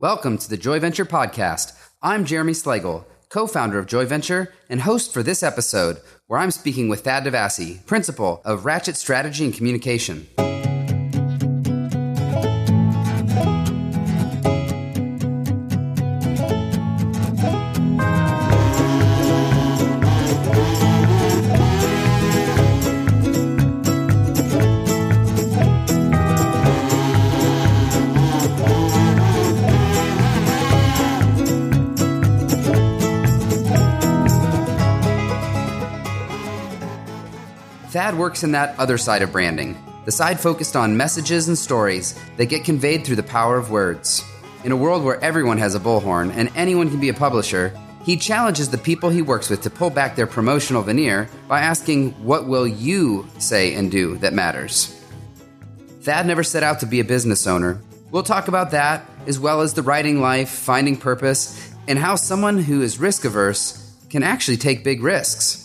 Welcome to the Joy Venture Podcast. I'm Jeremy Slagle, co founder of Joy Venture and host for this episode, where I'm speaking with Thad DeVassie, principal of Ratchet Strategy and Communication. Works in that other side of branding, the side focused on messages and stories that get conveyed through the power of words. In a world where everyone has a bullhorn and anyone can be a publisher, he challenges the people he works with to pull back their promotional veneer by asking, What will you say and do that matters? Thad never set out to be a business owner. We'll talk about that, as well as the writing life, finding purpose, and how someone who is risk averse can actually take big risks.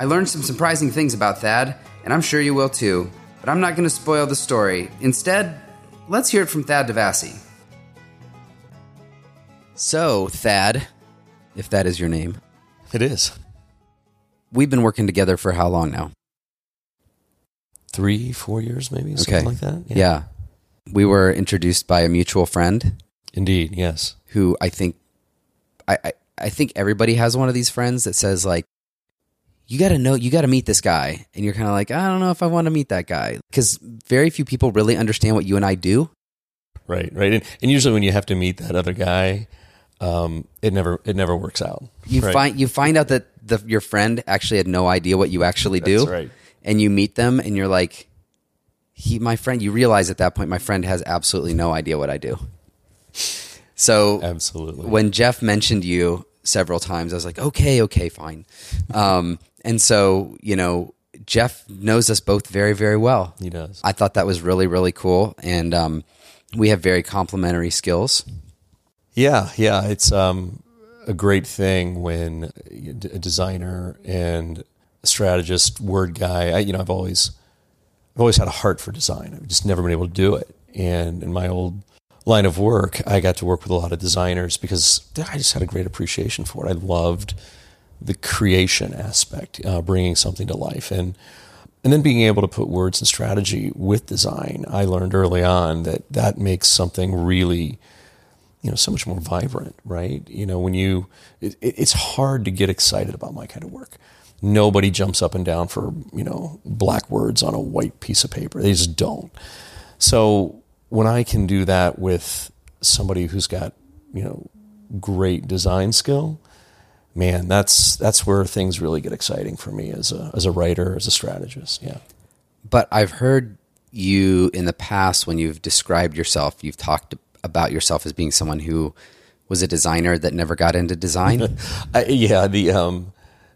I learned some surprising things about Thad, and I'm sure you will too, but I'm not going to spoil the story. Instead, let's hear it from Thad DeVassie. So, Thad, if that is your name, It is. we've been working together for how long now? Three, four years, maybe, something Okay. like that. Yeah. We were introduced by a mutual friend Indeed, yes. who I think I, I, I think everybody has one of these friends that says like you got to know you got to meet this guy and you're kind of like I don't know if I want to meet that guy cuz very few people really understand what you and I do. Right, right. And, and usually when you have to meet that other guy, um, it never it never works out. You right? find you find out that the, your friend actually had no idea what you actually do. That's right. And you meet them and you're like he my friend you realize at that point my friend has absolutely no idea what I do. So Absolutely. when Jeff mentioned you several times, I was like, okay, okay, fine. Um, and so, you know, Jeff knows us both very, very well. he does. I thought that was really, really cool. And um, we have very complementary skills. Yeah, yeah. It's um, a great thing when a designer and a strategist, word guy. I, you know, I've always, I've always had a heart for design. I've just never been able to do it. And in my old line of work, I got to work with a lot of designers because I just had a great appreciation for it. I loved the creation aspect, uh, bringing something to life, and and then being able to put words and strategy with design. I learned early on that that makes something really you know so much more vibrant right you know when you it, it's hard to get excited about my kind of work nobody jumps up and down for you know black words on a white piece of paper they just don't so when i can do that with somebody who's got you know great design skill man that's that's where things really get exciting for me as a as a writer as a strategist yeah But I've heard you in the past when you've described yourself, you've talked about yourself as being someone who was a designer that never got into design. I, yeah, the um,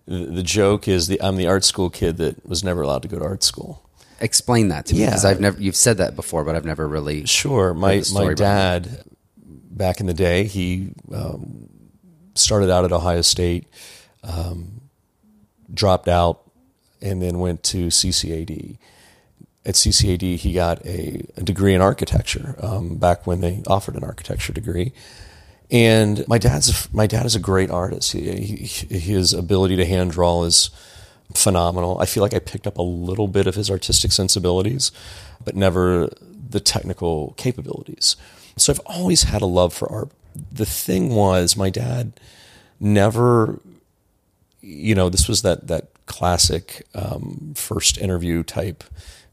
the, the joke is the I'm the art school kid that was never allowed to go to art school. Explain that to me because Yeah. I've never you've said that before, but I've never really Sure, my my dad back in the day, he um, started out at Ohio State, um, dropped out, and then went to CCAD. At CCAD, he got a, a degree in architecture um, back when they offered an architecture degree. And my dad's a, my dad is a great artist. He, he, his ability to hand draw is phenomenal. I feel like I picked up a little bit of his artistic sensibilities, but never the technical capabilities. So I've always had a love for art. The thing was, my dad never, you know, this was that that classic um, first interview type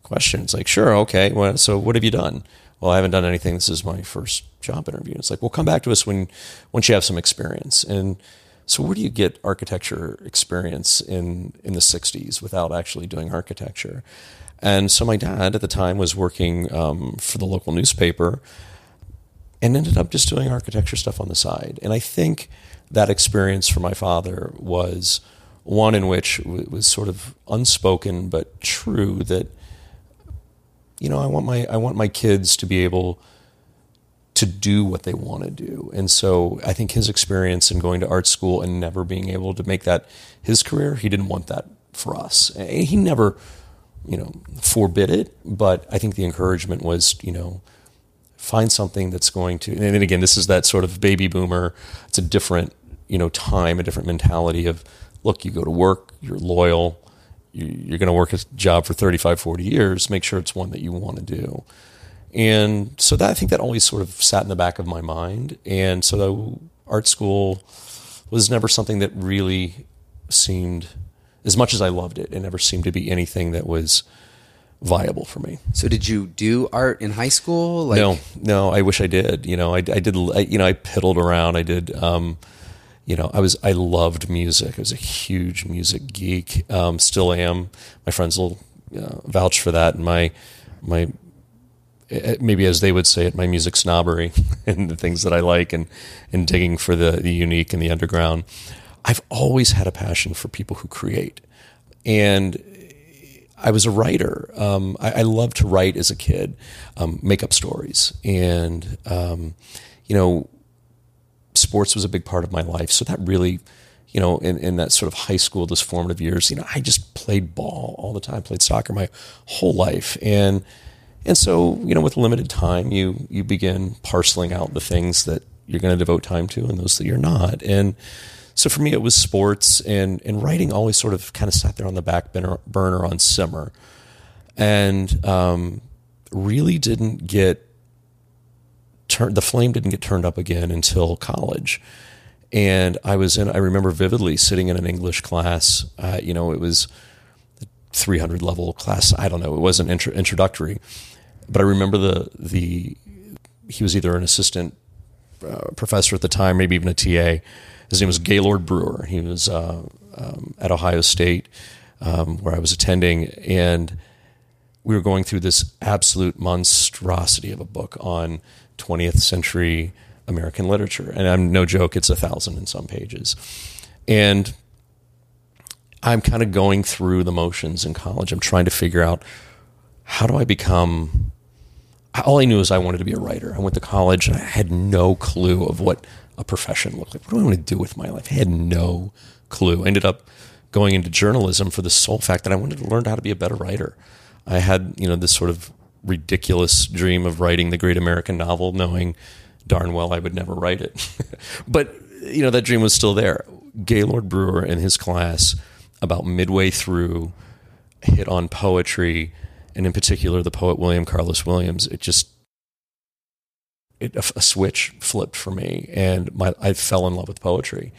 question. It's like, sure, okay. Well, so what have you done? Well, I haven't done anything. This is my first job interview. It's like, well, come back to us when once you have some experience. And so, where do you get architecture experience in in the '60s without actually doing architecture? And so, my dad at the time was working um, for the local newspaper, and ended up just doing architecture stuff on the side. And I think that experience for my father was one in which w- was sort of unspoken but true that you know I want my I want my kids to be able to do what they want to do. And so I think his experience in going to art school and never being able to make that his career, he didn't want that for us. He never, you know, forbid it, but I think the encouragement was, you know, find something that's going to. And then again, this is that sort of baby boomer. It's a different you know time, a different mentality of look, you go to work, you're loyal, you're going to work a job for 35, 40 years. Make sure it's one that you want to do. And so that I think that always sort of sat in the back of my mind. And so art school was never something that really seemed, as much as I loved it, it never seemed to be anything that was viable for me. So did you do art in high school? Like- no, no, I wish I did. You know, I, I did, I, you know, I piddled around. I did, um, you know, I was, I loved music. I was a huge music geek. Um, still am. My friends will uh, vouch for that. And my, my maybe as they would say it, my music snobbery and the things that I like and, and digging for the, the unique and the underground. I've always had a passion for people who create. And I was a writer. Um, I, I, loved to write as a kid, um, make up stories. And, um, you know, sports was a big part of my life. So that really, you know, in, in that sort of high school, those formative years, you know, I just played ball all the time, played soccer my whole life. And, and so, you know, with limited time, you you begin parceling out the things that you're going to devote time to and those that you're not. And so for me, it was sports and and writing always sort of kind of sat there on the back burner on simmer, and um, really didn't get turned. The flame didn't get turned up again until college. And I was in. I remember vividly sitting in an English class. Uh, you know, it was 300 level class. I don't know. It wasn't intro- introductory, but I remember the the he was either an assistant uh, professor at the time, maybe even a TA. His name was Gaylord Brewer. He was uh, um, at Ohio State, um, where I was attending, and we were going through this absolute monstrosity of a book on 20th century American literature, and I'm no joke. It's a thousand and some pages, and I'm kind of going through the motions in college. I'm trying to figure out how do I become. All I knew is I wanted to be a writer. I went to college and I had no clue of what a profession looked like. What do I want to do with my life? I had no clue. I ended up going into journalism for the sole fact that I wanted to learn how to be a better writer. I had, you know, this sort of ridiculous dream of writing the great American novel, knowing darn well I would never write it. but, you know, that dream was still there. Gaylord Brewer and his class about midway through hit on poetry and in particular the poet William Carlos Williams. It just it, a, switch flipped for me, and my, I fell in love with poetry.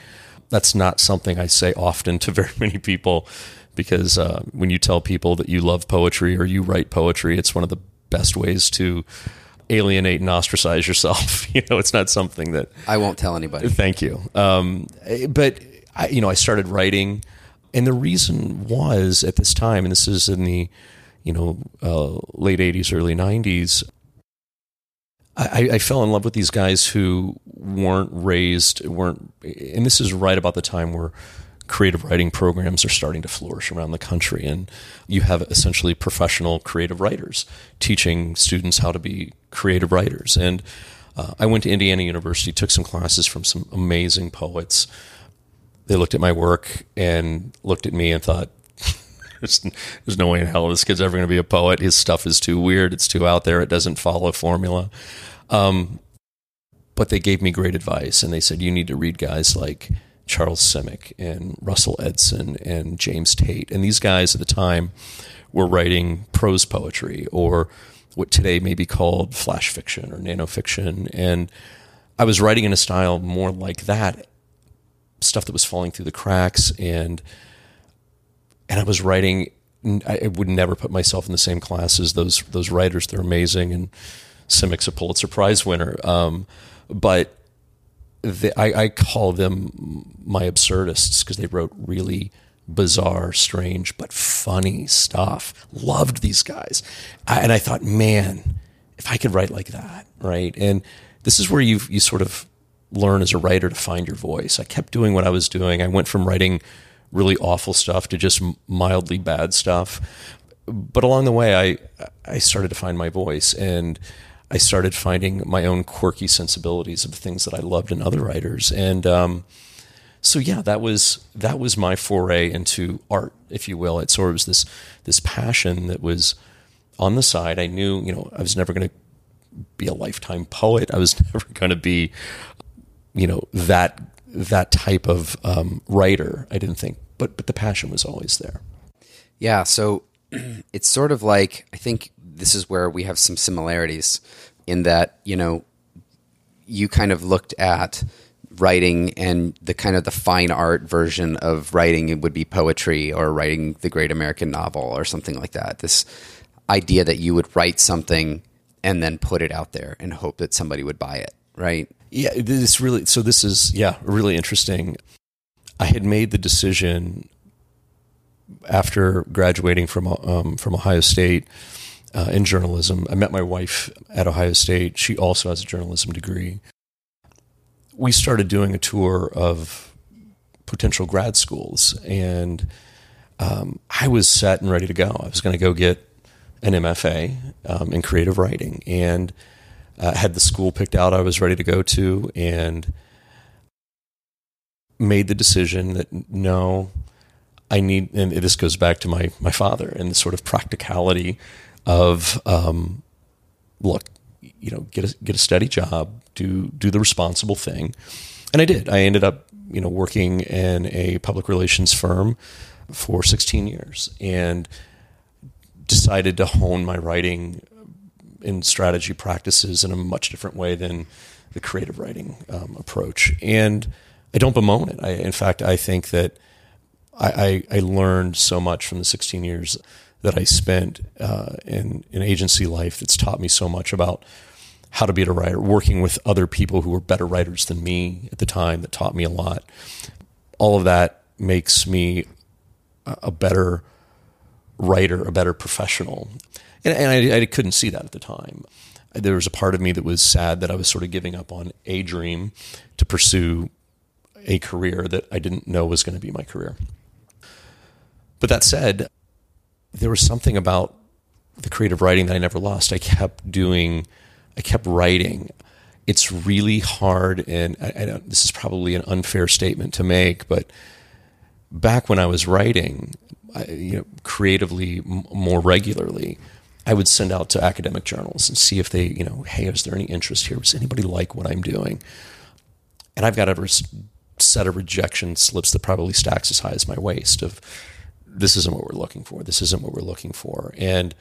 That's not something I say often to very many people because uh, when you tell people that you love poetry or you write poetry, it's one of the best ways to alienate and ostracize yourself. you know, it's not something that I won't tell anybody. Thank you. Um, but I, you know, I started writing and the reason was at this time, and this is in the you know uh, late '80s, early '90s. I, I, fell in love with these guys who weren't raised, weren't, and this is right about the time where creative writing programs are starting to flourish around the country. And you have essentially professional creative writers teaching students how to be creative writers. And uh, I went to Indiana University, took some classes from some amazing poets they looked at my work and looked at me and thought, there's, there's no way in hell this kid's ever going to be a poet. His stuff is too weird. It's too out there. It doesn't follow formula. Um, but they gave me great advice and they said, you need to read guys like Charles Simic and Russell Edson and James Tate. And these guys at the time were writing prose poetry or what today may be called flash fiction or nanofiction. And I was writing in a style more like that stuff that was falling through the cracks and and I was writing I would never put myself in the same class as those those writers. They're amazing, and Simic's a Pulitzer Prize winner. Um, but the, I, I, call them my absurdists because they wrote really bizarre, strange, but funny stuff. Loved these guys, I, and I thought, man, if I could write like that, right? And this is where you you sort of learn as a writer to find your voice. I kept doing what I was doing. I went from writing really awful stuff to just mildly bad stuff. But along the way, I I started to find my voice, and I started finding my own quirky sensibilities of the things that I loved in other writers. And um, so, yeah, that was that was my foray into art, if you will. It sort of was this this passion that was on the side. I knew, you know, I was never going to be a lifetime poet. I was never going to be, you know, that that type of um, writer. I didn't think, but but the passion was always there. Yeah, so it's sort of like I think this is where we have some similarities in that you know you kind of looked at writing and the kind of the fine art version of writing it would be poetry or writing the great American novel or something like that. This idea that you would write something and then put it out there and hope that somebody would buy it, right? Yeah, this really. So this is yeah, really interesting. I had made the decision after graduating from um, from Ohio State uh, in journalism. I met my wife at Ohio State. She also has a journalism degree. We started doing a tour of potential grad schools, and um, I was set and ready to go. I was going to go get an MFA um, in creative writing, and uh, had the school picked out I was ready to go to, and made the decision that no, I need, and this goes back to my my father and the sort of practicality of um, look, you know, get a get a steady job, do do the responsible thing, and I did. I ended up, you know, working in a public relations firm for 16 years, and decided to hone my writing in strategy practices in a much different way than the creative writing um, approach. And I don't bemoan it. I, in fact, I think that I, I, I, learned so much from the 16 years that I spent uh, in, in agency life that's taught me so much about how to be a writer, working with other people who were better writers than me at the time that taught me a lot. All of that makes me a better writer, a better professional. And, and I, I, couldn't see that at the time. There was a part of me that was sad that I was sort of giving up on a dream to pursue a career that I didn't know was going to be my career. But that said, there was something about the creative writing that I never lost. I kept doing, I kept writing. It's really hard, and I, I this is probably an unfair statement to make, but back when I was writing, I, you know, creatively m- more regularly, I would send out to academic journals and see if they, you know, hey, is there any interest here? Does anybody like what I'm doing? And I've got a set of rejection slips that probably stacks as high as my waist of this isn't what we're looking for. This isn't what we're looking for. And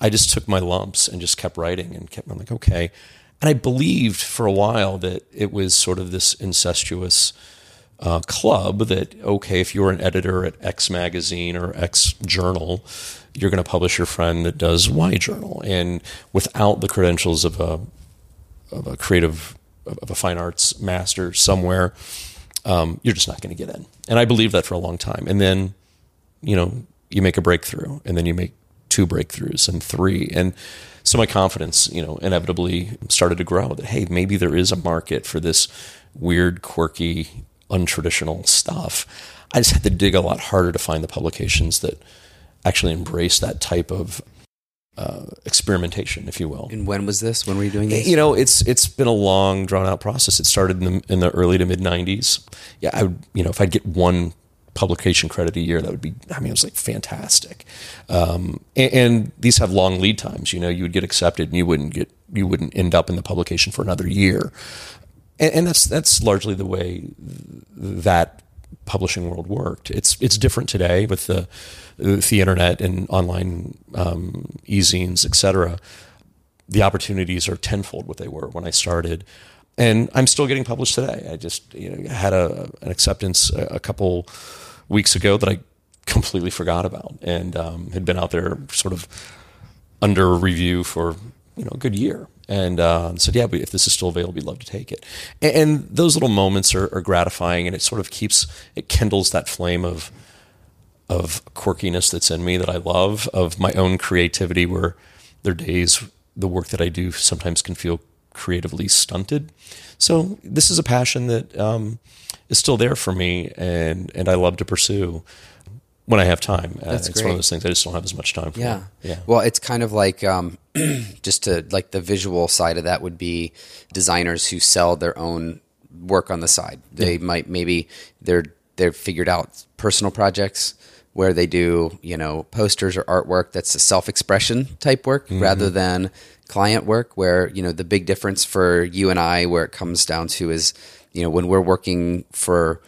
I just took my lumps and just kept writing and kept, I'm like, okay. And I believed for a while that it was sort of this incestuous uh, club that okay, if you're an editor at X magazine or X journal, you're going to publish your friend that does Y journal, and without the credentials of a of a creative of a fine arts master somewhere, um, you're just not going to get in. And I believed that for a long time. And then, you know, you make a breakthrough, and then you make two breakthroughs and three, and so my confidence, you know, inevitably started to grow. That hey, maybe there is a market for this weird, quirky untraditional stuff. I just had to dig a lot harder to find the publications that actually embrace that type of uh, experimentation, if you will. And when was this? When were you doing this? You know, it's it's been a long, drawn out process. It started in the, in the early to mid '90s. Yeah, I would, you know, if I'd get one publication credit a year, that would be. I mean, it was like fantastic. Um, and, and, these have long lead times. You know, you would get accepted, and you wouldn't get you wouldn't end up in the publication for another year and, and that's that's largely the way that publishing world worked. It's it's different today with the with the internet and online um, e-zines, et cetera. The opportunities are tenfold what they were when I started, and I'm still getting published today. I just you know, had a, an acceptance a, a, couple weeks ago that I completely forgot about, and um, had been out there sort of under review for you know a good year and uh, said, "Yeah, if this is still available, we'd love to take it." And, and those little moments are, are, gratifying, and it sort of keeps it kindles that flame of of quirkiness that's in me that I love, of my own creativity. Where there are days the work that I do sometimes can feel creatively stunted. So this is a passion that um, is still there for me, and and I love to pursue when I have time. Uh, That's it's great. one of those things I just don't have as much time for. Yeah. Yeah. Well, it's kind of like um, just to like the visual side of that would be designers who sell their own work on the side. They yeah. might maybe they're they've figured out personal projects where they do, you know, posters or artwork that's a self-expression type work rather than client work where, you know, the big difference for you and I where it comes down to is, you know, when we're working for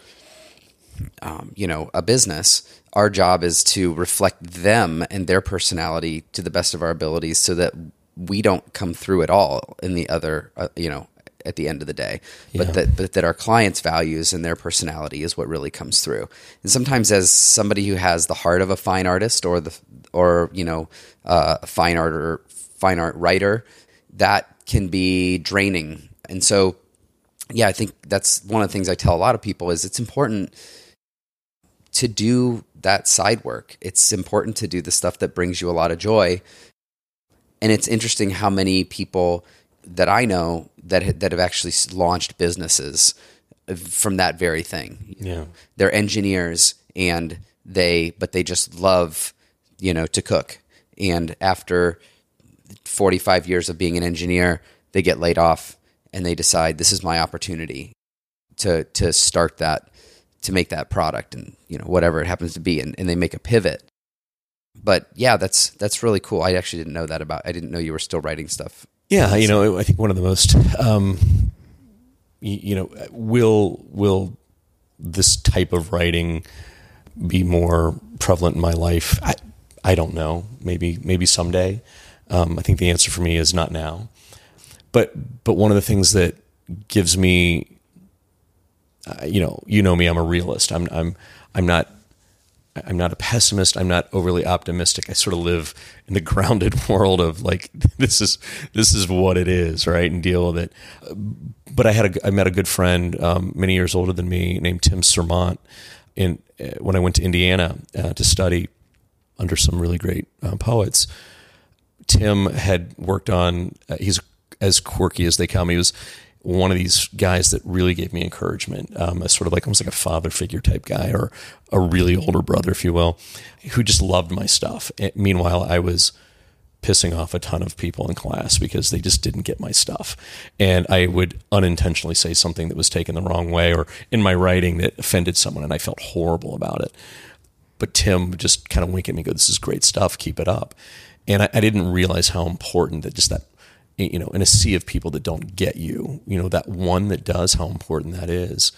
um, you know, a business, our job is to reflect them and their personality to the best of our abilities so that we don't come through at all in the other, uh, you know, at the end of the day, Yeah. but that but that our clients' values and their personality is what really comes through. And sometimes, as somebody who has the heart of a fine artist or the or you know uh, a fine art or fine art writer, that can be draining. And so, yeah, I think that's one of the things I tell a lot of people is it's important to do that side work. It's important to do the stuff that brings you a lot of joy. And it's interesting how many people that I know that that have actually launched businesses from that very thing. Yeah. They're engineers and they but they just love, you know, to cook. And after 45 years of being an engineer, they get laid off and they decide this is my opportunity to to start that to make that product and you know whatever it happens to be and, and they make a pivot but yeah that's that's really cool i actually didn't know that about i didn't know you were still writing stuff Yeah, you know, I think one of the most, um, you, you know, will will this type of writing be more prevalent in my life? I I don't know. Maybe maybe someday. Um, I think the answer for me is not now. But but one of the things that gives me, uh, you know, you know me, I'm a realist. I'm I'm I'm not I'm not a pessimist. I'm not overly optimistic. I sort of live in the grounded world of like this is this is what it is, right, and deal with it. But I had a I met a good friend um, many years older than me named Tim Sermont in uh, when I went to Indiana uh, to study under some really great uh, poets. Tim had worked on. Uh, he's as quirky as they come. He was one of these guys that really gave me encouragement, um, a sort of like almost like a father figure type guy, or a really older brother, if you will, who just loved my stuff. And meanwhile, I was pissing off a ton of people in class because they just didn't get my stuff, and I would unintentionally say something that was taken the wrong way, or in my writing that offended someone, and I felt horrible about it but Tim would just kind of wink at me, and go, "This is great stuff. Keep it up." And I, I didn't realize how important that just that, you know, in a sea of people that don't get you, you know, that one that does, how important that is.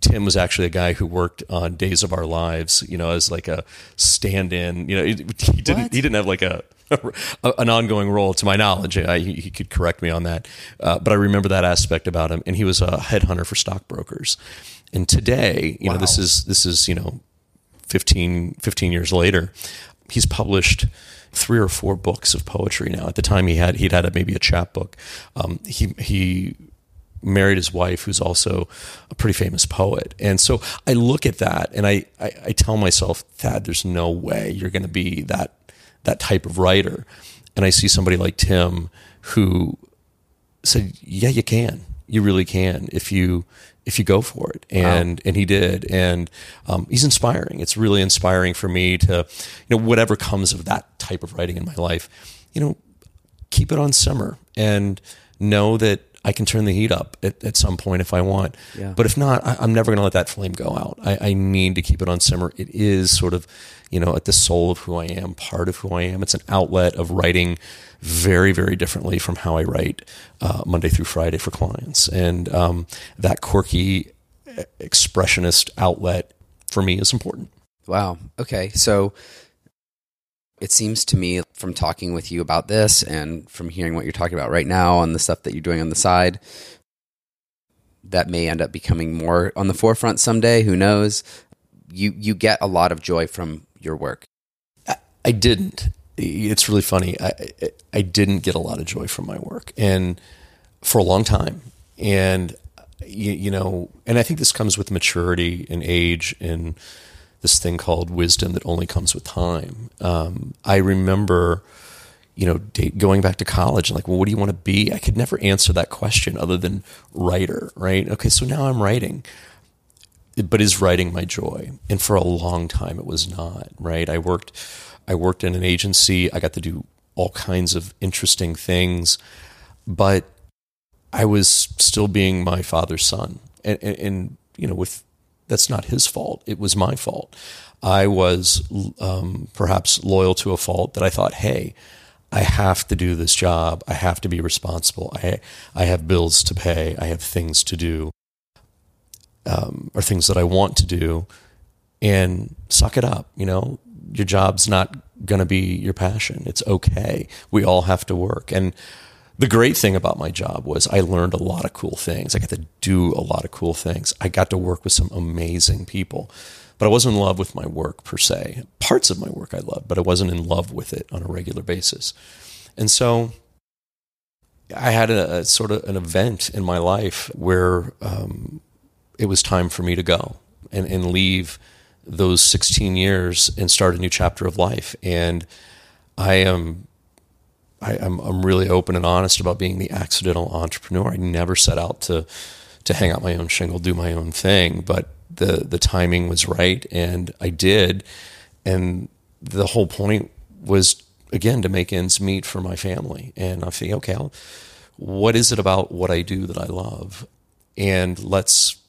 Tim was actually a guy who worked on Days of Our Lives, you know, as like a stand-in. You know, he, he didn't What? he didn't have like a, a an ongoing role, to my knowledge. I, he, could correct me on that, uh, but I remember that aspect about him. And he was a headhunter for stockbrokers. And today, you know, this is this is you know 15, 15 years later, he's published three or four books of poetry now. At the time, he had he'd had maybe a chapbook. Um, he he married his wife, who's also a pretty famous poet, and so I look at that and I I, I tell myself, Thad, there's no way you're going to be that that type of writer. And I see somebody like Tim who said, "Yeah, you can. You really can if you if you go for it." And and he did, and um, he's inspiring. It's really inspiring for me to, you know, whatever comes of that type of writing in my life, you know, keep it on simmer and know that I can turn the heat up at, at some point if I want. Yeah. But if not, I, I'm never going to let that flame go out. I, I need to keep it on simmer. It is sort of, you know, at the soul of who I am, part of who I am. It's an outlet of writing very, very differently from how I write uh, Monday through Friday for clients. And um, that quirky uh, expressionist outlet for me is important. Wow. Okay. So it seems to me from talking with you about this and from hearing what you're talking about right now and the stuff that you're doing on the side, that may end up becoming more on the forefront someday. Who knows? You you get a lot of joy from your work. I didn't. It's really funny. I, I I didn't get a lot of joy from my work, and for a long time. And you, you know, and I think this comes with maturity and age and this thing called wisdom that only comes with time. Um, I remember, you know, going back to college and like, well, what do you want to be? I could never answer that question other than writer, right? Okay, so now I'm writing but is writing my joy and for a long time it was not right i worked i worked in an agency i got to do all kinds of interesting things but i was still being my father's son and, and, and you know with that's not his fault. It was my fault. I was um, perhaps loyal to a fault that I thought, hey, I have to do this job. I have to be responsible. I I have bills to pay. I have things to do, um, or things that I want to do, and suck it up. You know, your job's not going to be your passion. It's okay. We all have to work. And the great thing about my job was I learned a lot of cool things. I got to do a lot of cool things. I got to work with some amazing people but I wasn't in love with my work per se. Parts of my work I loved, but I wasn't in love with it on a regular basis. And so I had a, a sort of an event in my life where um, it was time for me to go and, and leave those 16 years and start a new chapter of life. And I am I, am I'm, I'm really open and honest about being the accidental entrepreneur. I never set out to to hang out my own shingle, do my own thing, but the the timing was right, and I did. And the whole point was again to make ends meet for my family. And I think, okay, I'll, what is it about what I do that I love? And let's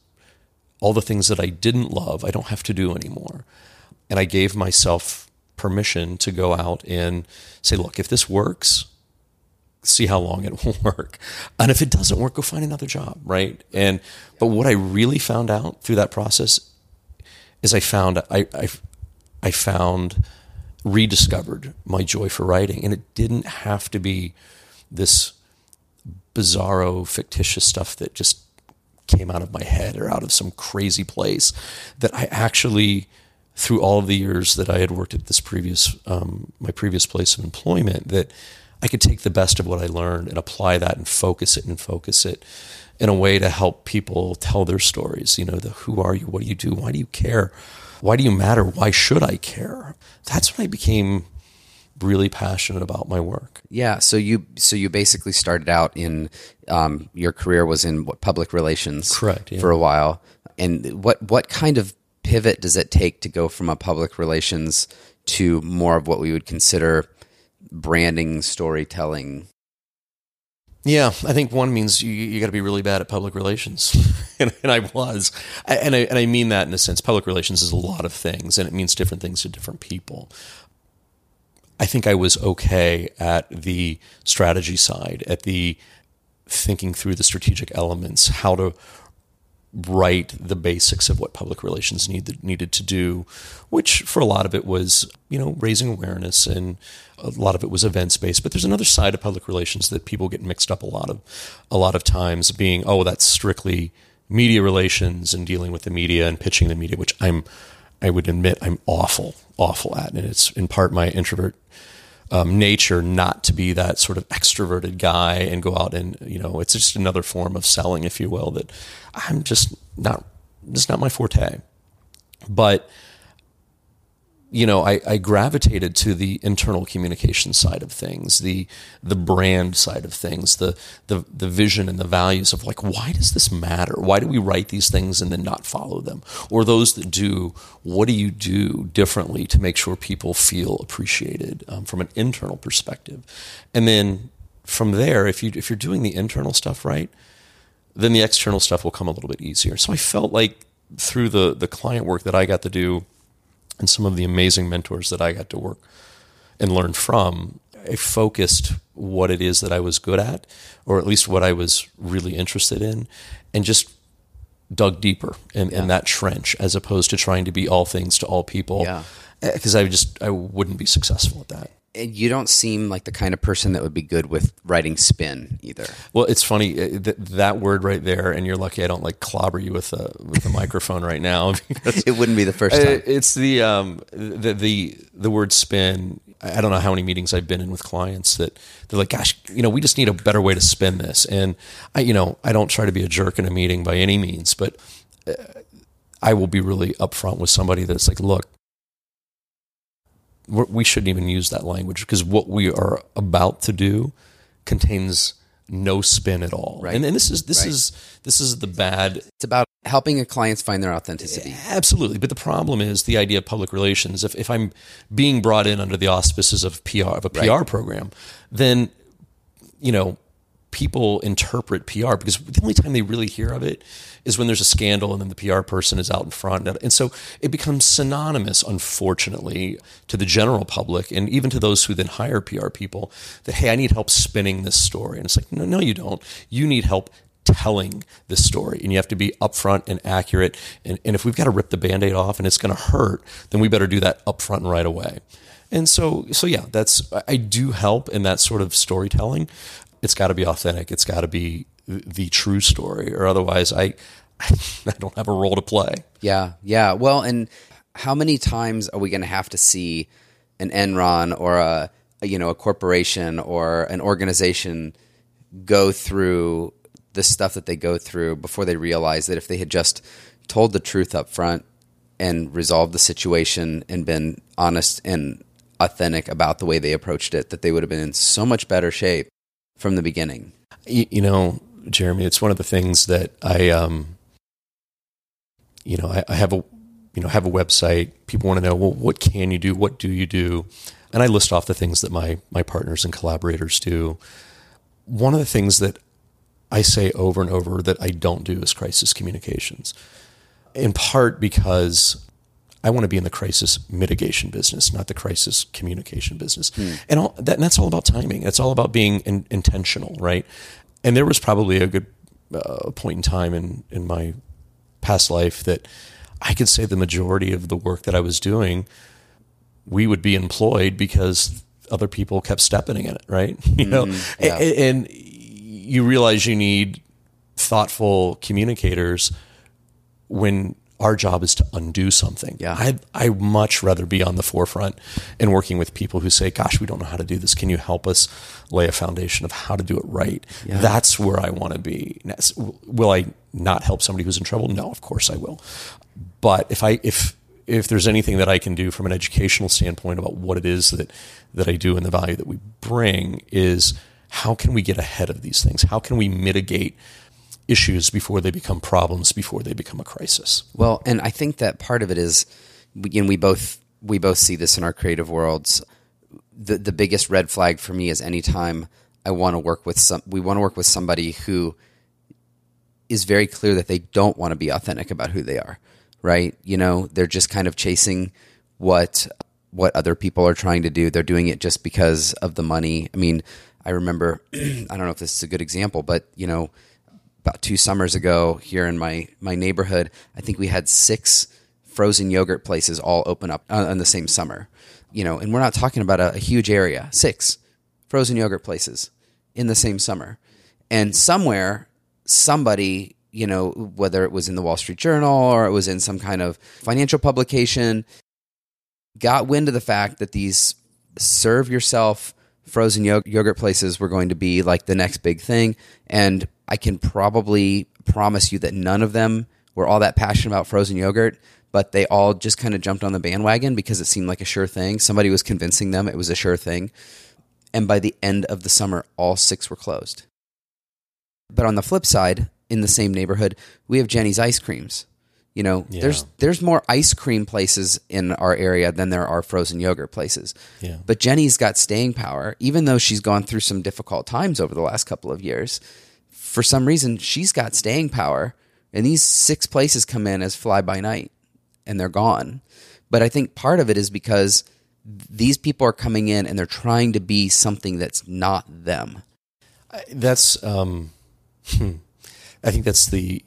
all the things that I didn't love, I don't have to do anymore. And I gave myself permission to go out and say, look, if this works, see how long it will work. And if it doesn't work, go find another job, right? And but what I really found out through that process is I found I I, I found rediscovered my joy for writing, and it didn't have to be this bizarro fictitious stuff that just came out of my head or out of some crazy place that I actually through all of the years that I had worked at this previous um, my previous place of employment that I could take the best of what I learned and apply that and focus it and focus it in a way to help people tell their stories. You know, the who are you? What do you do? Why do you care? Why do you matter? Why should I care? That's when I became really passionate about my work. Yeah. So you so you basically started out in um, your career was in what, public relations, correct, yeah. for a while. And what what kind of pivot does it take to go from a public relations to more of what we would consider branding, storytelling? Yeah, I think one means you, you got to be really bad at public relations, and, and, I was, and I and I mean that in a sense. Public relations is a lot of things, and it means different things to different people. I think I was okay at the strategy side, at the thinking through the strategic elements, how to write the basics of what public relations needed needed to do, which for a lot of it was you know raising awareness and a lot of it was events based. But there's another side of public relations that people get mixed up a lot of a lot of times, being oh that's strictly media relations and dealing with the media and pitching the media, which I'm I would admit I'm awful awful at, and it's in part my introvert um, nature not to be that sort of extroverted guy and go out and you know it's just another form of selling, if you will, that I'm just not It's not my forte. But you know, I, I, gravitated to the internal communication side of things, the the brand side of things, the the the vision and the values of like, why does this matter? Why do we write these things and then not follow them? Or those that do, what do you do differently to make sure people feel appreciated um, from an internal perspective? And then from there, if you if you're doing the internal stuff right, then the external stuff will come a little bit easier. So I felt like through the the client work that I got to do and some of the amazing mentors that I got to work and learn from, I focused what it is that I was good at, or at least what I was really interested in, and just dug deeper in, yeah. in that trench as opposed to trying to be all things to all people. Because eh, I just I wouldn't be successful at that you don't seem like the kind of person that would be good with writing spin either. Well, it's funny uh, that, that word right there, and you're lucky I don't like clobber you with a with a microphone right now. it wouldn't be the first uh, time. It's the um the the the word spin. I don't know how many meetings I've been in with clients that they're like, "Gosh, you know, we just need a better way to spin this." And I, you know, I don't try to be a jerk in a meeting by any means, but uh, I will be really upfront with somebody that's like, "Look, we shouldn't even use that language because what we are about to do contains no spin at all. Right. And, and this is this right. is this is the bad. It's about helping a clients find their authenticity. Absolutely, but the problem is the idea of public relations. If if I'm being brought in under the auspices of PR of a PR right. program, then you know people interpret PR because the only time they really hear of it is when there's a scandal and then the PR person is out in front. And so it becomes synonymous, unfortunately, to the general public and even to those who then hire PR people that, hey, I need help spinning this story. And it's like, no, no, you don't. You need help telling this story and you have to be upfront and accurate. And, and if we've got to rip the band aid off and it's going to hurt, then we better do that upfront and right away. And so, so yeah, that's, I do help in that sort of storytelling it's got to be authentic. It's got to be the true story, or otherwise, I I don't have a role to play. Yeah, yeah. Well, and how many times are we going to have to see an Enron or a, you know a corporation or an organization go through the stuff that they go through before they realize that if they had just told the truth up front and resolved the situation and been honest and authentic about the way they approached it, that they would have been in so much better shape from the beginning? You, you know, Jeremy, it's one of the things that I, um, you know, I, I have a, you know, have a website. People want to know, well, what can you do? What do you do? And I list off the things that my my partners and collaborators do. One of the things that I say over and over that I don't do is crisis communications. In part because I want to be in the crisis mitigation business, not the crisis communication business. Hmm. And, all, that, and that's all about timing. It's all about being in, intentional, right? And there was probably a good uh, point in time in, in my past life that I could say the majority of the work that I was doing, we would be employed because other people kept stepping in it, right? You know, mm, yeah. and, and you realize you need thoughtful communicators when our job is to undo something. Yeah. I I much rather be on the forefront and working with people who say, "Gosh, we don't know how to do this. Can you help us lay a foundation of how to do it right?" Yeah. That's where I want to be. Will I not help somebody who's in trouble? No, of course I will. But if I if if there's anything that I can do from an educational standpoint about what it is that that I do and the value that we bring is how can we get ahead of these things? How can we mitigate issues before they become problems, before they become a crisis. Well, and I think that part of it is, know, we both we both see this in our creative worlds. The the biggest red flag for me is anytime I want to work with some, we want to work with somebody who is very clear that they don't want to be authentic about who they are, right? You know, they're just kind of chasing what what other people are trying to do. They're doing it just because of the money. I mean, I remember, I don't know if this is a good example, but you know, about two summers ago here in my my neighborhood, I think we had six frozen yogurt places all open up uh, in the same summer. You know, and we're not talking about a, a huge area. Six frozen yogurt places in the same summer, and somewhere somebody you know, whether it was in the Wall Street Journal or it was in some kind of financial publication, got wind of the fact that these serve yourself frozen yogurt places were going to be like the next big thing. And I can probably promise you that none of them were all that passionate about frozen yogurt, but they all just kind of jumped on the bandwagon because it seemed like a sure thing. Somebody was convincing them it was a sure thing. And by the end of the summer, all six were closed. But on the flip side, in the same neighborhood, we have Jeni's ice creams. You know, yeah. there's there's more ice cream places in our area than there are frozen yogurt places. Yeah. But Jeni's got staying power, even though she's gone through some difficult times over the last couple of years for some reason she's got staying power and these six places come in as fly by night and they're gone. But i think part of it is because these people are coming in and they're trying to be something that's not them. That's um, hmm. i think that's the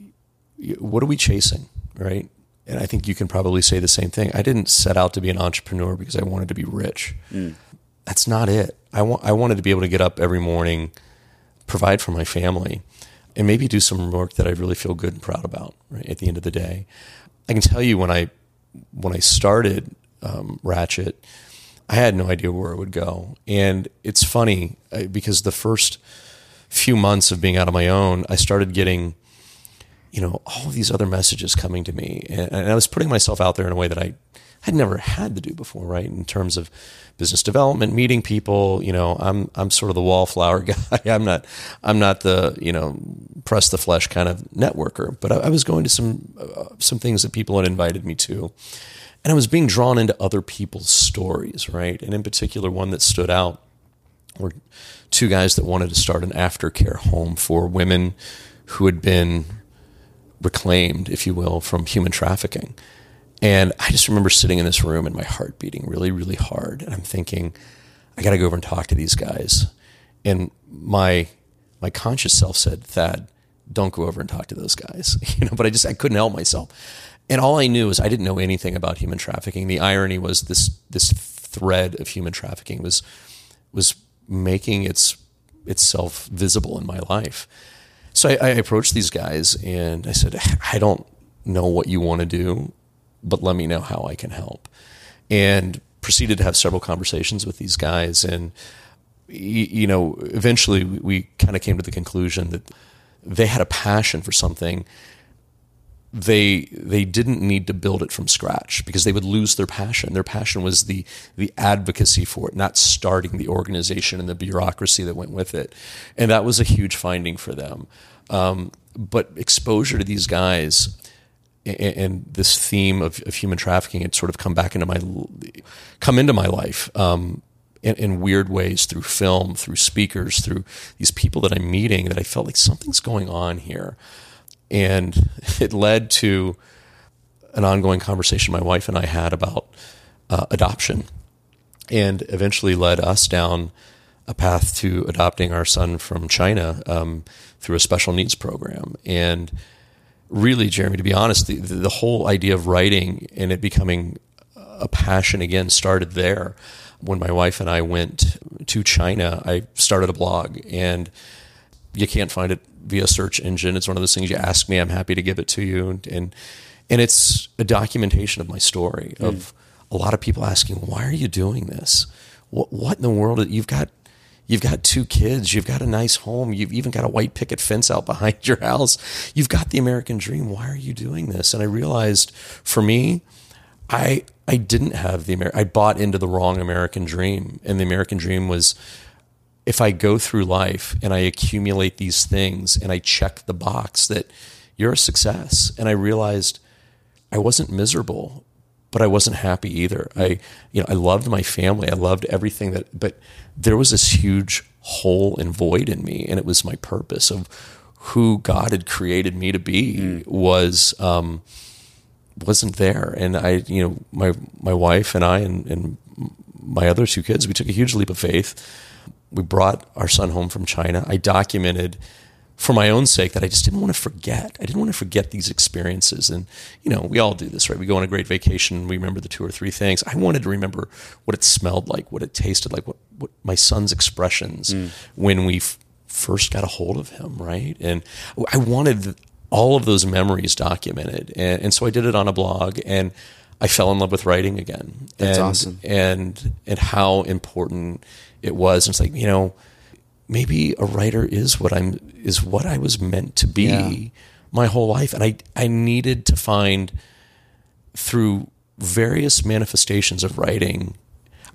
what are we chasing right? And i think you can probably say the same thing. I didn't set out to be an entrepreneur because i wanted to be rich. Mm. that's not it. I, wa- I wanted to be able to get up every morning provide for my family and maybe do some work that I really feel good and proud about. Right at the end of the day, I can tell you when I when I started um, Ratchet, I had no idea where it would go, and it's funny uh, because the first few months of being out on my own, I started getting you know all these other messages coming to me, and, and I was putting myself out there in a way that I had never had to do before, right? In terms of business development, meeting people. You know, I'm I'm sort of the wallflower guy. I'm not I'm not the you know press the flesh kind of networker. But I, I was going to some uh, some things that people had invited me to, and I was being drawn into other people's stories, right? And in particular, one that stood out were two guys that wanted to start an aftercare home for women who had been reclaimed, if you will, from human trafficking. And I just remember sitting in this room and my heart beating really, really hard. And I'm thinking, I got to go over and talk to these guys. And my my conscious self said, Thad, don't go over and talk to those guys. You know, but I just I couldn't help myself. And all I knew is I didn't know anything about human trafficking. The irony was this this thread of human trafficking was was making its itself visible in my life. So I, I approached these guys and I said, I don't know what you want to do, but let me know how I can help. And proceeded to have several conversations with these guys. And, you know, eventually we kind of came to the conclusion that they had a passion for something they they didn't need to build it from scratch because they would lose their passion. Their passion was the the advocacy for it, not starting the organization and the bureaucracy that went with it, and that was a huge finding for them. Um, but exposure to these guys and, this theme of, of, human trafficking had sort of come back into my come into my life. Um, in, in, weird ways through film, through speakers, through these people that I'm meeting, that I felt like something's going on here. And it led to an ongoing conversation my wife and I had about uh, adoption and eventually led us down a path to adopting our son from China um, through a special needs program. And really, Jeremy, to be honest, the, the whole idea of writing and it becoming a passion again started there. When my wife and I went to China, I started a blog and you can't find it via search engine. It's one of those things you ask me, I'm happy to give it to you. And, and, and it's a documentation of my story mm. of a lot of people asking, why are you doing this? What, what in the world? You've got, you've got two kids. You've got a nice home. You've even got a white picket fence out behind your house. You've got the American dream. Why are you doing this? And I realized for me, I, I didn't have the Amer- I bought into the wrong American dream. And the American dream was, if I go through life and I accumulate these things and I check the box that you're a success, and I realized I wasn't miserable, but I wasn't happy either. I, you know, I loved my family. I loved everything that, but there was this huge hole and void in me, and it was my purpose of who God had created me to be mm. was um, wasn't there. And I, you know, my my wife and I and, and my other two kids, we took a huge leap of faith we brought our son home from China. I documented for my own sake that I just didn't want to forget. I didn't want to forget these experiences. And, you know, we all do this, right? We go on a great vacation, we remember the two or three things. I wanted to remember what it smelled like, what it tasted like, what, what my son's expressions mm. when we f- first got a hold of him, right? And I wanted all of those memories documented. And, and so I did it on a blog and I fell in love with writing again. That's and, awesome. And, and how important it was. And it's like, you know, maybe a writer is what I'm is what I was meant to be yeah. my whole life. And I I needed to find through various manifestations of writing,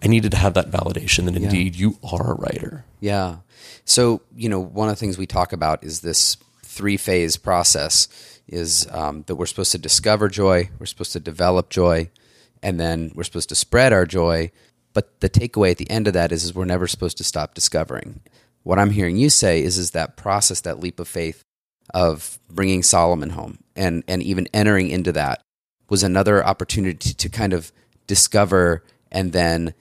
I needed to have that validation that indeed yeah. you are a writer. Yeah. So, you know, one of the things we talk about is this three phase process is um, that we're supposed to discover joy, we're supposed to develop joy, and then we're supposed to spread our joy but the takeaway at the end of that is, is we're never supposed to stop discovering. What I'm hearing you say is, is that process, that leap of faith of bringing Solomon home and, and even entering into that was another opportunity to kind of discover and then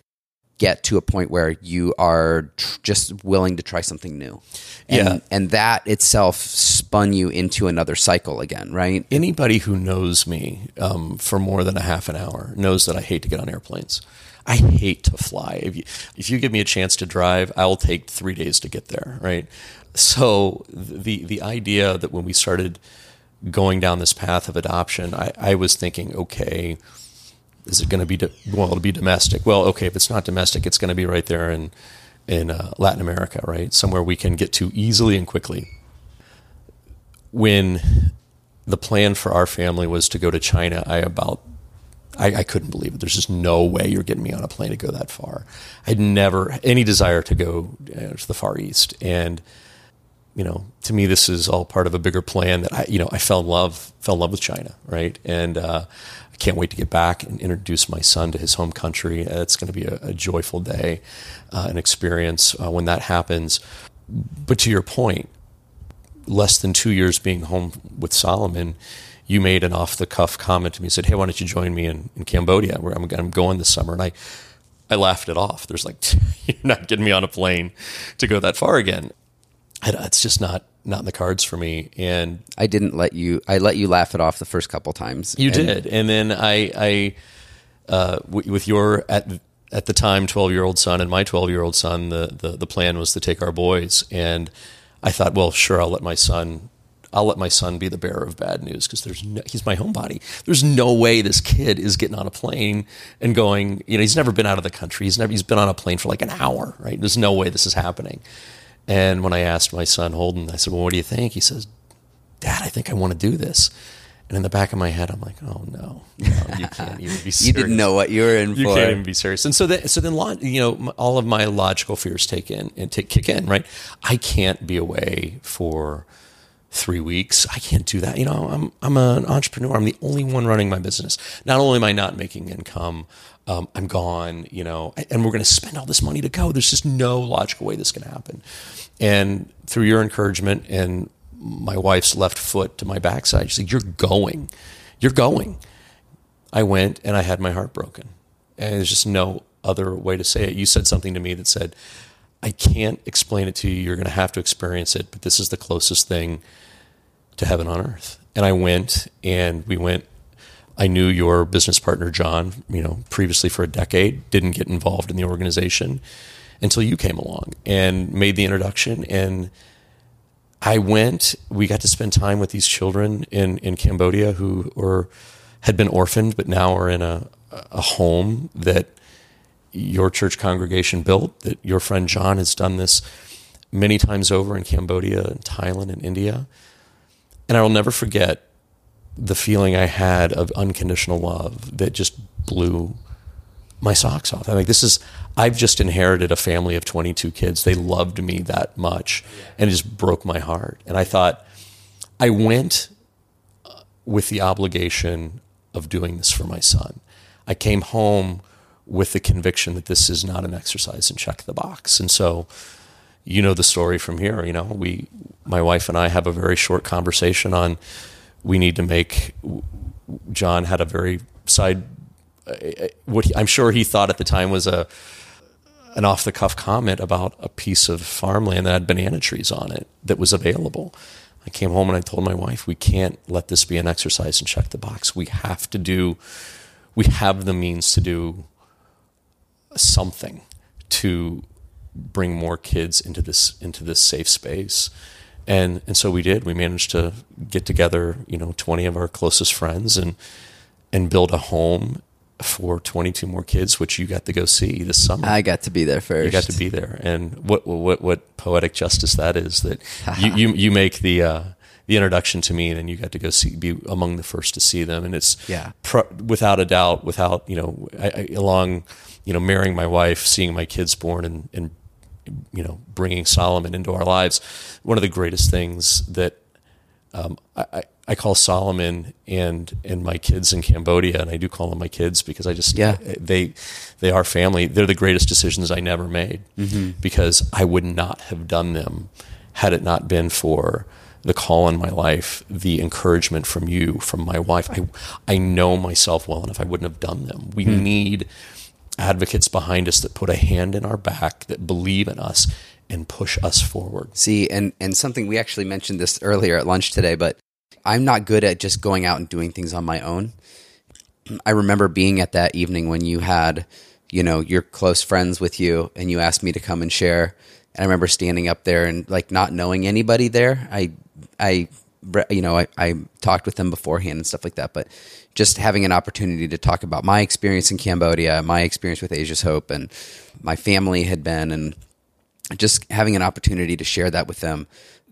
get to a point where you are tr- just willing to try something new. And, yeah. And that itself spun you into another cycle again, right? Anybody who knows me um, for more than a half an hour knows that I hate to get on airplanes. I hate to fly. If you, if you give me a chance to drive, I'll take three days to get there, right? So the the idea that when we started going down this path of adoption, I, I was thinking, okay, is it going to be do- well? It'll be domestic. Well, okay, if it's not domestic, it's going to be right there in in uh, Latin America, right? Somewhere we can get to easily and quickly. When the plan for our family was to go to China, I about I, I, couldn't believe it. There's just no way you're getting me on a plane to go that far. I'd never any desire to go uh, to the Far East, and you know, to me, this is all part of a bigger plan that I, you know, I fell in love, fell in love with China, right? And uh, I can't wait to get back and introduce my son to his home country. It's going to be a, a joyful day, uh, an experience uh, when that happens. But to your point, less than two years being home with Solomon, you made an off the cuff comment to me. You said, "Hey, why don't you join me in, in Cambodia? Where I'm, I'm going this summer?" And I, I laughed it off. There's like, you're not getting me on a plane to go that far again it's just not not in the cards for me. And I didn't let you. I let you laugh it off the first couple times. You and, did, and then I, I uh, w- with your at at the time twelve year old son and my twelve year old son, the, the the plan was to take our boys, and I thought, well, sure, I'll let my son. I'll let my son be the bearer of bad news because there's no, he's my homebody. There's no way this kid is getting on a plane and going. You know, he's never been out of the country. He's never he's been on a plane for like an hour. Right? There's no way this is happening. And when I asked my son Holden, I said, "Well, what do you think?" He says, "Dad, I think I want to do this." And in the back of my head, I'm like, "Oh no, no you can't even be serious. you didn't know what you were in you for. You can't even be serious." And so, that, so then, you know, all of my logical fears take in and take, kick in. Right? I can't be away for three weeks. I can't do that. You know, I'm I'm an entrepreneur. I'm the only one running my business. Not only am I not making income, um, I'm gone, you know, and we're going to spend all this money to go. There's just no logical way this can happen. And through your encouragement and my wife's left foot to my backside, she said, You're going. You're going. I went and I had my heart broken. And there's just no other way to say it. You said something to me that said, I can't explain it to you. You're going to have to experience it, but this is the closest thing to heaven on earth. And I went and we went I knew your business partner, John, you know, previously for a decade, didn't get involved in the organization until you came along and made the introduction. And I went, we got to spend time with these children in, in Cambodia who were, had been orphaned, but now are in a, a home that your church congregation built, that your friend John has done this many times over in Cambodia and Thailand and India. And I will never forget the feeling I had of unconditional love that just blew my socks off. I'm like, this is, I've just inherited a family of 22 kids. They loved me that much and it just broke my heart. And I thought, I went uh, with the obligation of doing this for my son. I came home with the conviction that this is not an exercise and check the box. And so, you know the story from here. You know, we, my wife and I have a very short conversation on we need to make. John had a very side. Uh, uh, what he, I'm sure he thought at the time was a an off the cuff comment about a piece of farmland that had banana trees on it that was available. I came home and I told my wife, we can't let this be an exercise and check the box. We have to do, we have the means to do something to bring more kids into this into this safe space and and so we did. We managed to get together, you know, twenty of our closest friends and and build a home for 22 more kids, which you got to go see this summer. I got to be there first. You got to be there, and what what what poetic justice that is that you, you you make the uh, the introduction to me, and then you got to go see be among the first to see them, and it's yeah without a doubt, without you know, I, I, along you know marrying my wife, seeing my kids born, and and you know, bringing Solomon into our lives. One of the greatest things that um, I, I, call Solomon and and my kids in Cambodia, and I do call them my kids because I just yeah. they they are family. They're the greatest decisions I never made mm-hmm. because I would not have done them had it not been for the call in my life, the encouragement from you, from my wife. I I know myself well enough. I wouldn't have done them. We mm. need advocates behind us that put a hand in our back, that believe in us and push us forward. See, and and something we actually mentioned this earlier at lunch today, but I'm not good at just going out and doing things on my own. I remember being at that evening when you had, you know, your close friends with you and you asked me to come and share. And I remember standing up there and like not knowing anybody there. I I you know, I, I talked with them beforehand and stuff like that, but just having an opportunity to talk about my experience in Cambodia, my experience with Asia's Hope, and my family had been, and just having an opportunity to share that with them.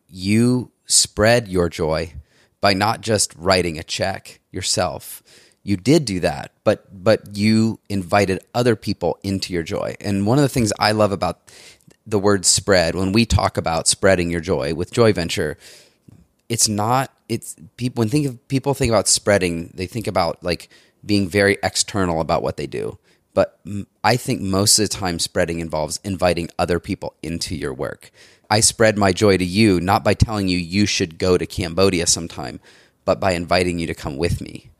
You spread your joy by not just writing a check yourself. You did do that, but but you invited other people into your joy. And one of the things I love about the word spread, when we talk about spreading your joy with Joy Venture, it's not it's people when think of people think about spreading, they think about like being very external about what they do. But I think most of the time spreading involves inviting other people into your work. I spread my joy to you not by telling you you should go to Cambodia sometime, but by inviting you to come with me.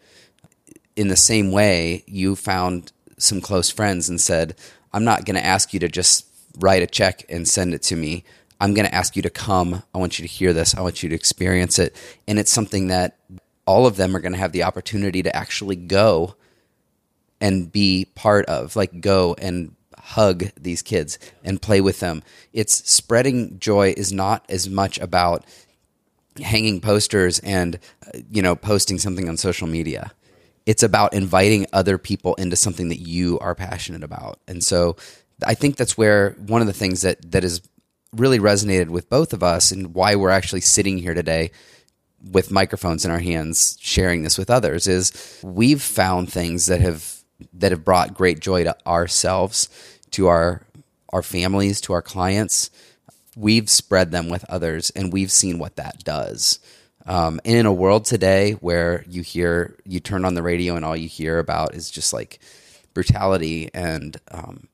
In the same way, you found some close friends and said, I'm not going to ask you to just write a check and send it to me. I'm going to ask you to come. I want you to hear this. I want you to experience it. And it's something that all of them are going to have the opportunity to actually go and be part of, like go and hug these kids and play with them. It's spreading joy is not as much about hanging posters and you know posting something on social media. It's about inviting other people into something that you are passionate about. And so I think that's where one of the things that that has really resonated with both of us and why we're actually sitting here today with microphones in our hands sharing this with others is we've found things that have that have brought great joy to ourselves to our our families to our clients. We've spread them with others and we've seen what that does. Um, and in a world today where you hear you turn on the radio and all you hear about is just like brutality and um,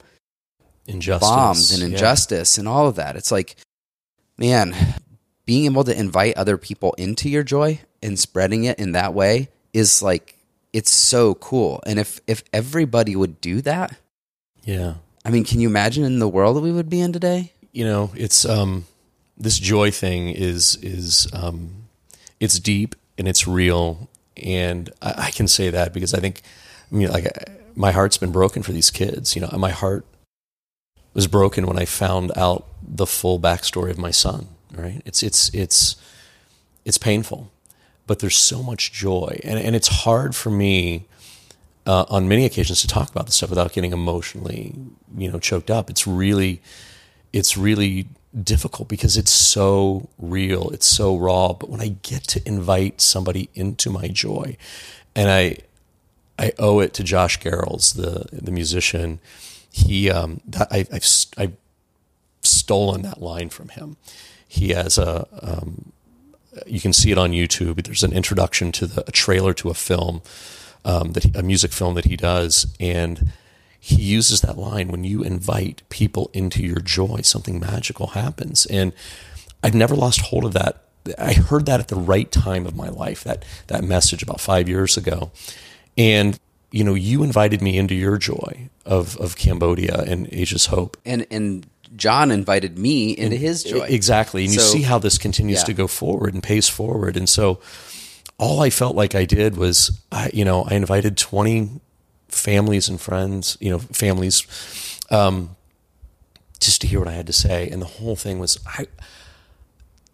injustice. bombs and injustice yeah. and all of that. It's like, man, being able to invite other people into your joy and spreading it in that way is like it's so cool. And if if everybody would do that, yeah. I mean, can you imagine in the world that we would be in today? You know, it's um this joy thing is is um it's deep and it's real and I, I can say that because I think I mean like my heart's been broken for these kids. You know, my heart was broken when I found out the full backstory of my son. Right? It's it's it's it's painful, but there's so much joy, and and it's hard for me uh, on many occasions to talk about this stuff without getting emotionally, you know, choked up. It's really it's really difficult because it's so real, it's so raw. But when I get to invite somebody into my joy, and I I owe it to Josh Garrels, the the musician he um, that, I, have I've stolen that line from him. He has a um, you can see it on YouTube. There's an introduction to the a trailer to a film um, that he, a music film that he does, and he uses that line when you invite people into your joy, something magical happens. And I've never lost hold of that. I heard that at the right time of my life. That that message about five years ago, and you know, you invited me into your joy of of Cambodia and Asia's hope, and and John invited me into and, his joy exactly. And so, you see how this continues yeah. to go forward and pace forward, and so all I felt like I did was, I, you know, I invited twenty families and friends, you know, families, um, just to hear what I had to say, and the whole thing was, I.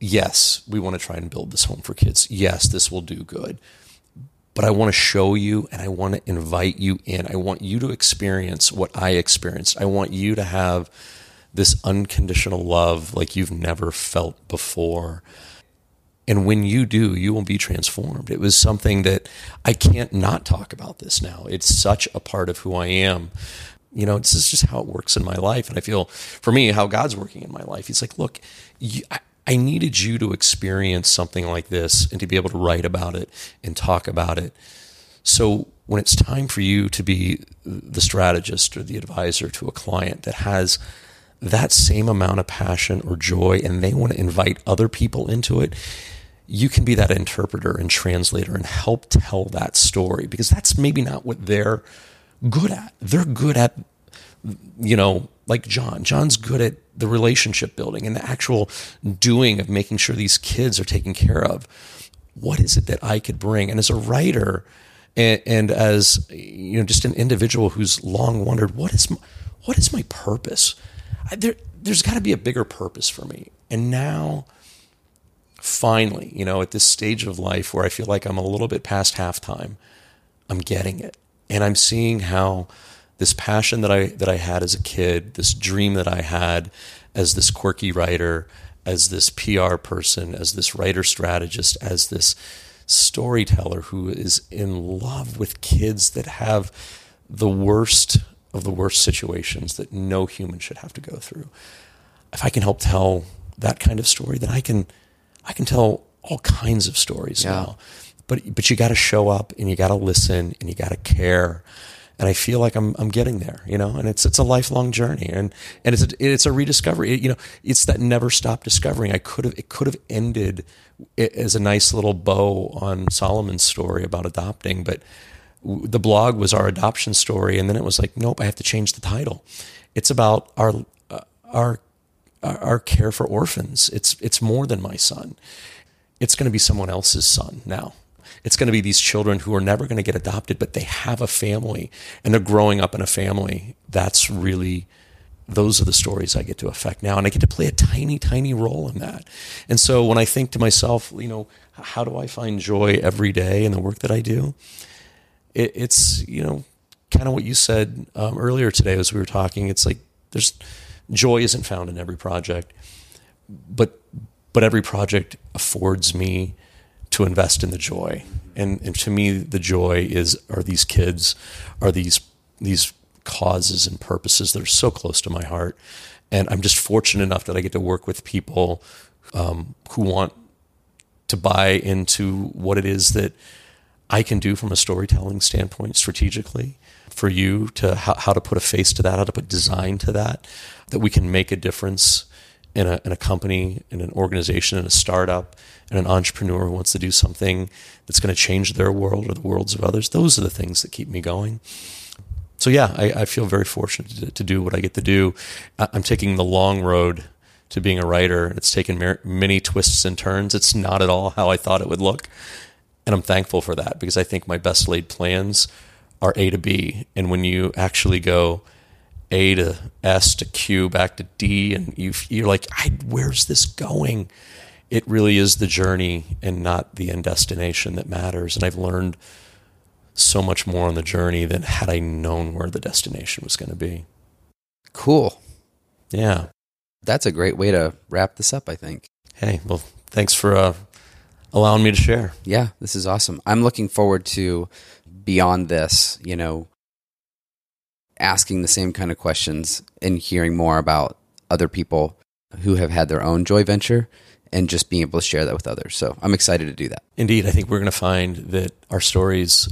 Yes, we want to try and build this home for kids. Yes, this will do good but I want to show you and I want to invite you in. I want you to experience what I experienced. I want you to have this unconditional love like you've never felt before. And when you do, you will be transformed. It was something that I can't not talk about this now. It's such a part of who I am. You know, this is just how it works in my life. And I feel for me, how God's working in my life. He's like, look, you, I, I needed you to experience something like this and to be able to write about it and talk about it. So when it's time for you to be the strategist or the advisor to a client that has that same amount of passion or joy and they want to invite other people into it, you can be that interpreter and translator and help tell that story because that's maybe not what they're good at. They're good at, you know, like John. John's good at the relationship building and the actual doing of making sure these kids are taken care of. What is it that I could bring? And as a writer, and, and as you know, just an individual who's long wondered, what is my, what is my purpose? I, there, there's got to be a bigger purpose for me. And now, finally, you know, at this stage of life where I feel like I'm a little bit past halftime, I'm getting it, and I'm seeing how this passion that I that I had as a kid, this dream that I had as this quirky writer, as this PR person, as this writer strategist, as this storyteller who is in love with kids that have the worst of the worst situations that no human should have to go through. if I can help tell that kind of story, then I can I can tell all kinds of stories Yeah. now. But but you got to show up and you got to listen and you got to care. And I feel like I'm I'm getting there, you know. And it's it's a lifelong journey, and and it's a, it's a rediscovery. It- you know, it's that never stop discovering. I could have it could have ended as a nice little bow on Solomon's story about adopting, but the blog was our adoption story, and then it was like, nope, I have to change the title. It's about our uh, our our our care for orphans. It's it's more than my son. It's going to be someone else's son now. It's going to be these children who are never going to get adopted, but they have a family and they're growing up in a family. That's really those are the stories I get to affect now, and I get to play a tiny, tiny role in that. And so when I think to myself, you know, how do I find joy every day in the work that I do? It, it's you know, kind of what you said um, earlier today as we were talking. It's like there's joy isn't found in every project, but but every project affords me to invest in the joy. And and to me the joy is are these kids, are these these causes and purposes that are so close to my heart. And I'm just fortunate enough that I get to work with people um, who want to buy into what it is that I can do from a storytelling standpoint strategically for you to how, how to put a face to that, how to put design to that, that we can make a difference in a, in a company, in an organization, in a startup, and an entrepreneur who wants to do something that's going to change their world or the worlds of others. Those are the things that keep me going. So yeah, I, I feel very fortunate to, to do what I get to do. I'm taking the long road to being a writer. It's taken many twists and turns. It's not at all how I thought it would look. And I'm thankful for that because I think my best laid plans are A to B. And when you actually go A to S to Q back to D, and you, you're like, I, where's this going? It really is the journey and not the end destination that matters. And I've learned so much more on the journey than had I known where the destination was going to be. Cool. Yeah. That's a great way to wrap this up, I think. Hey, well, thanks for uh, allowing me to share. Yeah, this is awesome. I'm looking forward to beyond this, you know, asking the same kind of questions and hearing more about other people who have had their own joy venture and just being able to share that with others. So I'm excited to do that. Indeed, I think we're going to find that our stories,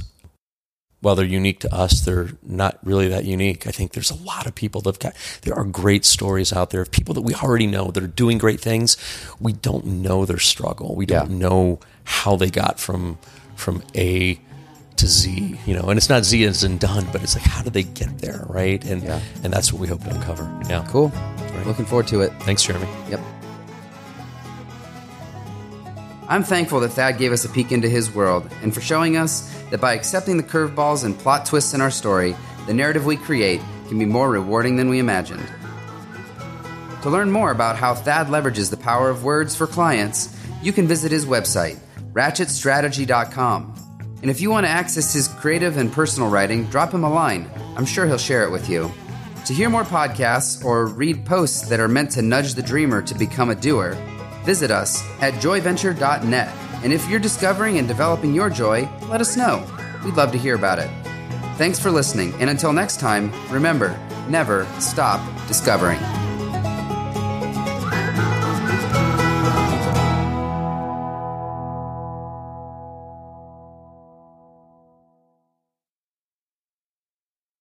while they're unique to us, they're not really that unique. I think there's a lot of people that've got, there are great stories out there of people that we already know that are doing great things. We don't know their struggle. We don't Yeah. know how they got from, from A to Z, you know, and it's not Z as in done, but it's like, how do they get there? Right. And, Yeah. and that's what we hope to uncover. Yeah. Cool. Right. Looking forward to it. Thanks, Jeremy. Yep. I'm thankful that Thad gave us a peek into his world and for showing us that by accepting the curveballs and plot twists in our story, the narrative we create can be more rewarding than we imagined. To learn more about how Thad leverages the power of words for clients, you can visit his website, ratchetstrategy.com. And if you want to access his creative and personal writing, drop him a line. I'm sure he'll share it with you. To hear more podcasts or read posts that are meant to nudge the dreamer to become a doer, visit us at joyventure.net. And if you're discovering and developing your joy, let us know. We'd love to hear about it. Thanks for listening, and until next time, remember never stop discovering.